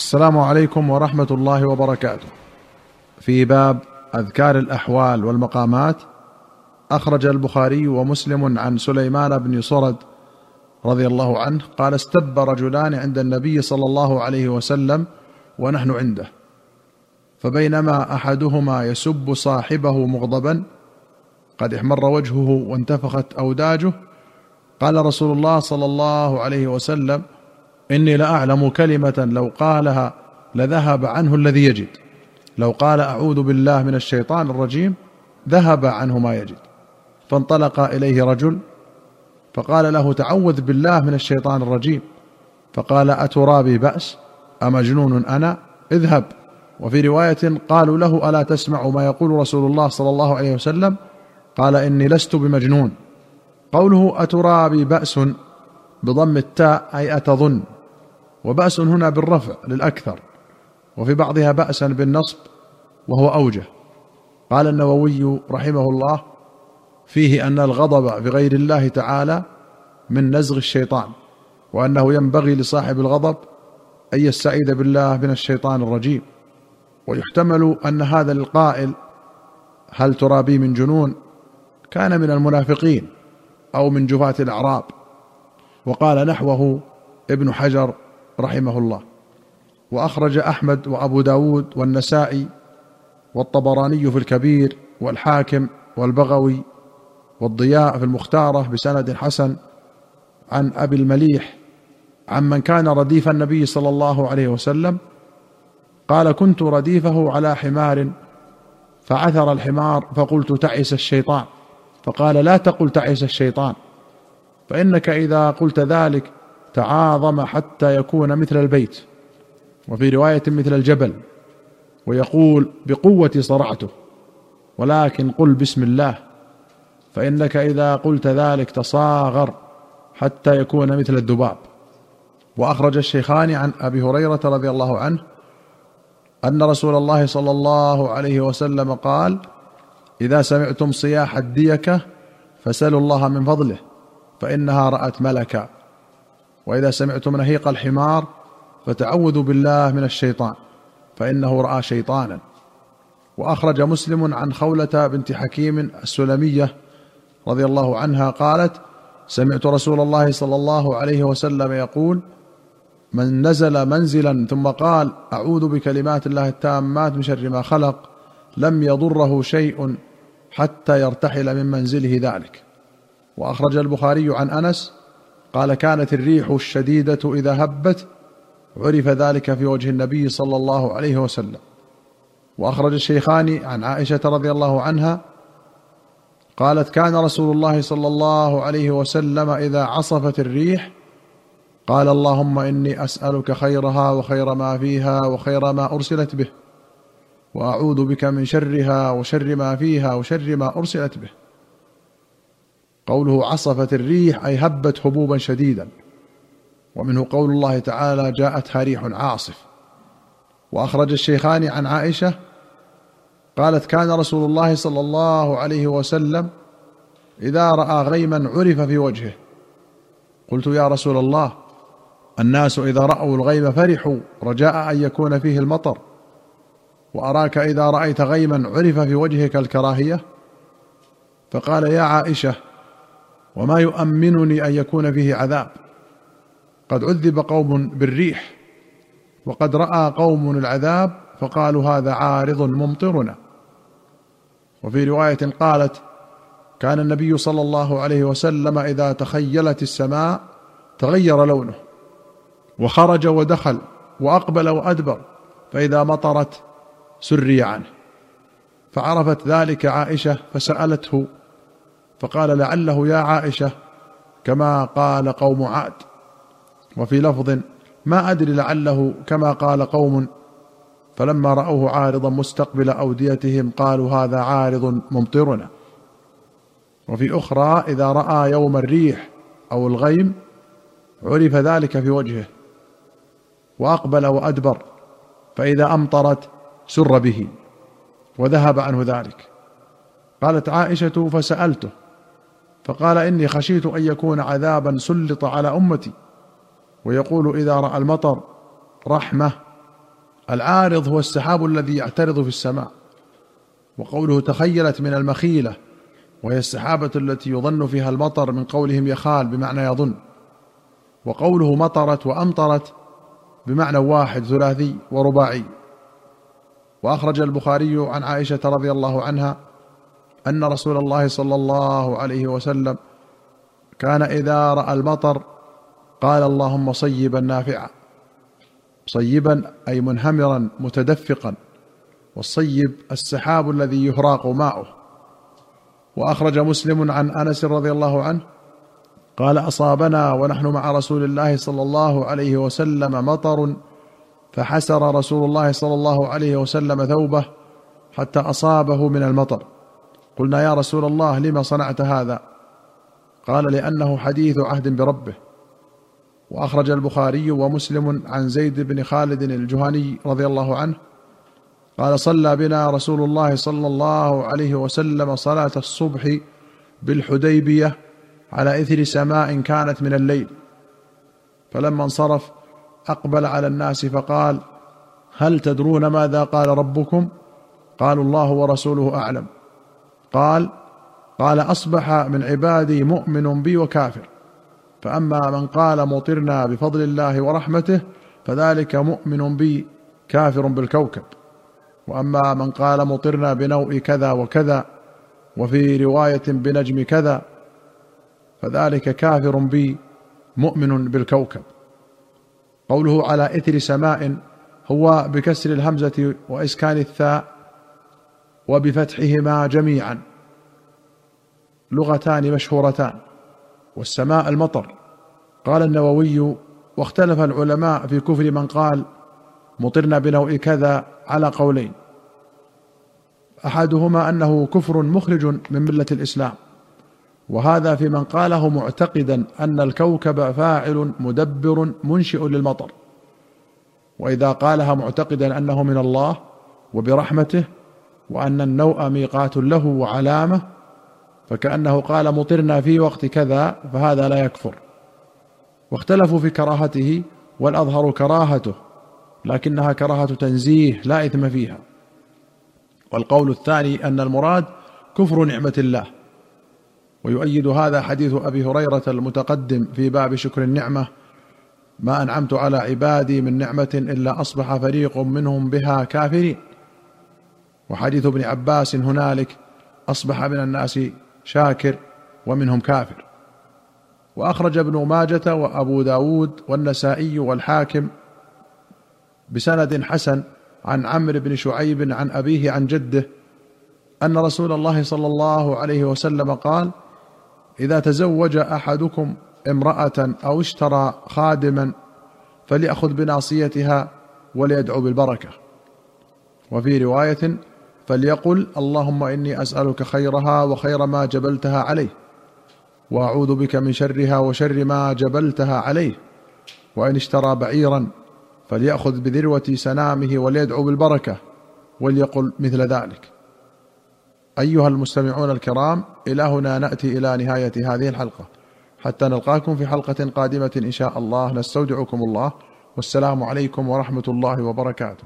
السلام عليكم ورحمة الله وبركاته. في باب أذكار الأحوال والمقامات أخرج البخاري ومسلم عن سليمان بن صرد رضي الله عنه قال استب رجلان عند النبي صلى الله عليه وسلم ونحن عنده. فبينما أحدهما يسب صاحبه مغضبا قد احمر وجهه وانتفخت أوداجه قال رسول الله صلى الله عليه وسلم إني لأعلم كلمة لو قالها لذهب عنه الذي يجد. لو قال أعوذ بالله من الشيطان الرجيم ذهب عنه ما يجد. فانطلق إليه رجل فقال له تعوذ بالله من الشيطان الرجيم. فقال أترابي بأس؟ أمجنون أنا؟ اذهب. وفي رواية قالوا له ألا تسمع ما يقول رسول الله صلى الله عليه وسلم؟ قال إني لست بمجنون. قوله أترابي بأس بضم التاء أي أتظن. وبأس هنا بالرفع للأكثر وفي بعضها بأسا بالنصب وهو أوجه. قال النووي رحمه الله فيه أن الغضب بغير الله تعالى من نزغ الشيطان وأنه ينبغي لصاحب الغضب أن يستعيذ بالله من الشيطان الرجيم. ويحتمل أن هذا القائل هل ترابي من جنون؟ كان من المنافقين أو من جفاة الأعراب. وقال نحوه ابن حجر رحمه الله وأخرج أحمد وأبو داود والنسائي والطبراني في الكبير والحاكم والبغوي والضياء في المختارة بسند حسن عن أبي المليح عمن كان رديف النبي صلى الله عليه وسلم قال كنت رديفه على حمار فعثر الحمار فقلت تعس الشيطان فقال لا تقل تعس الشيطان فإنك إذا قلت ذلك تعاظم حتى يكون مثل البيت وفي رواية مثل الجبل ويقول بقوة صرعته ولكن قل بسم الله فإنك إذا قلت ذلك تصاغر حتى يكون مثل الذباب. وأخرج الشيخان عن أبي هريرة رضي الله عنه أن رسول الله صلى الله عليه وسلم قال إذا سمعتم صياح الديكة فسلوا الله من فضله فإنها رأت ملكا. وإذا سمعتم نهيق الحمار فتعوذوا بالله من الشيطان فإنه رأى شيطانا. وأخرج مسلم عن خولة بنت حكيم السلمية رضي الله عنها قالت سمعت رسول الله صلى الله عليه وسلم يقول من نزل منزلا ثم قال أعوذ بكلمات الله التامات من شر ما خلق لم يضره شيء حتى يرتحل من منزله ذلك وأخرج البخاري عن أنس قال كانت الريح الشديدة إذا هبت عرف ذلك في وجه النبي صلى الله عليه وسلم. وأخرج الشيخان عن عائشة رضي الله عنها قالت كان رسول الله صلى الله عليه وسلم إذا عصفت الريح قال اللهم إني أسألك خيرها وخير ما فيها وخير ما أرسلت به وأعوذ بك من شرها وشر ما فيها وشر ما أرسلت به. قوله عصفت الريح أي هبت هبوبا شديدا. ومنه قول الله تعالى جاءتها ريح عاصف. وأخرج الشيخان عن عائشة قالت كان رسول الله صلى الله عليه وسلم إذا رأى غيما عرف في وجهه. قلت يا رسول الله الناس إذا رأوا الغيم فرحوا رجاء أن يكون فيه المطر. وأراك إذا رأيت غيما عرف في وجهك الكراهية؟ فقال يا عائشة وما يؤمنني أن يكون فيه عذاب. قد عذب قوم بالريح وقد رأى قوم العذاب فقالوا هذا عارض ممطرنا. وفي رواية قالت كان النبي صلى الله عليه وسلم إذا تخيلت السماء تغير لونه وخرج ودخل وأقبل وأدبر فإذا مطرت سري عنه. فعرفت ذلك عائشة فسألته فقال لعله يا عائشة كما قال قوم عاد. وفي لفظ ما أدري لعله كما قال قوم. فلما رأوه عارضا مستقبل أوديتهم قالوا هذا عارض ممطرنا. وفي أخرى إذا رأى يوم الريح أو الغيم عرف ذلك في وجهه. وأقبل وأدبر فإذا أمطرت سر به وذهب عنه ذلك. قالت عائشة فسألته فقال إني خشيت أن يكون عذابا سلط على أمتي. ويقول إذا رأى المطر رحمة. العارض هو السحاب الذي يعترض في السماء. وقوله تخيلت من المخيلة وهي السحابة التي يظن فيها المطر من قولهم يخال بمعنى يظن. وقوله مطرت وأمطرت بمعنى واحد ثلاثي ورباعي. وأخرج البخاري عن عائشة رضي الله عنها أن رسول الله صلى الله عليه وسلم كان إذا رأى المطر قال اللهم صيبا نافعا. صيبا أي منهمرا متدفقا. والصيب السحاب الذي يهراق ماؤه. وأخرج مسلم عن أنس رضي الله عنه قال أصابنا ونحن مع رسول الله صلى الله عليه وسلم مطر فحسر رسول الله صلى الله عليه وسلم ثوبه حتى أصابه من المطر. قلنا يا رسول الله لما صنعت هذا؟ قال لأنه حديث عهد بربه. وأخرج البخاري ومسلم عن زيد بن خالد الجهني رضي الله عنه قال صلى بنا رسول الله صلى الله عليه وسلم صلاة الصبح بالحديبية على إثر سماء كانت من الليل. فلما انصرف أقبل على الناس فقال هل تدرون ماذا قال ربكم؟ قالوا الله ورسوله أعلم. قال قال أصبح من عبادي مؤمن بي وكافر. فأما من قال مطرنا بفضل الله ورحمته فذلك مؤمن بي كافر بالكوكب. وأما من قال مطرنا بنوء كذا وكذا وفي رواية بنجم كذا فذلك كافر بي مؤمن بالكوكب. قوله على إثر سماء هو بكسر الهمزة وإسكان الثاء وبفتحهما جميعا. لغتان مشهورتان. والسماء المطر. قال النووي واختلف العلماء في كفر من قال مطرنا بنوء كذا على قولين. أحدهما أنه كفر مخرج من ملة الإسلام. وهذا في من قاله معتقدا أن الكوكب فاعل مدبر منشئ للمطر. وإذا قالها معتقدا أنه من الله وبرحمته وأن النوء ميقات له وعلامة فكأنه قال مطرنا في وقت كذا فهذا لا يكفر. واختلفوا في كراهته والأظهر كراهته لكنها كراهة تنزيه لا إثم فيها. والقول الثاني أن المراد كفر نعمة الله. ويؤيد هذا حديث أبي هريرة المتقدم في باب شكر النعمة ما أنعمت على عبادي من نعمة إلا أصبح فريق منهم بها كافرين. وحديث ابن عباس هنالك أصبح من الناس شاكر ومنهم كافر. وأخرج ابن ماجة وأبو داود والنسائي والحاكم بسند حسن عن عمرو بن شعيب عن أبيه عن جده أن رسول الله صلى الله عليه وسلم قال إذا تزوج أحدكم امرأة أو اشترى خادما فليأخذ بناصيتها وليدعو بالبركة. وفي رواية فليقل اللهم إني أسألك خيرها وخير ما جبلتها عليه وأعوذ بك من شرها وشر ما جبلتها عليه وإن اشترى بعيرا فليأخذ بذروة سنامه وليدعو بالبركة وليقل مثل ذلك. أيها المستمعون الكرام إلى هنا نأتي إلى نهاية هذه الحلقة. حتى نلقاكم في حلقة قادمة إن شاء الله. نستودعكم الله. والسلام عليكم ورحمة الله وبركاته.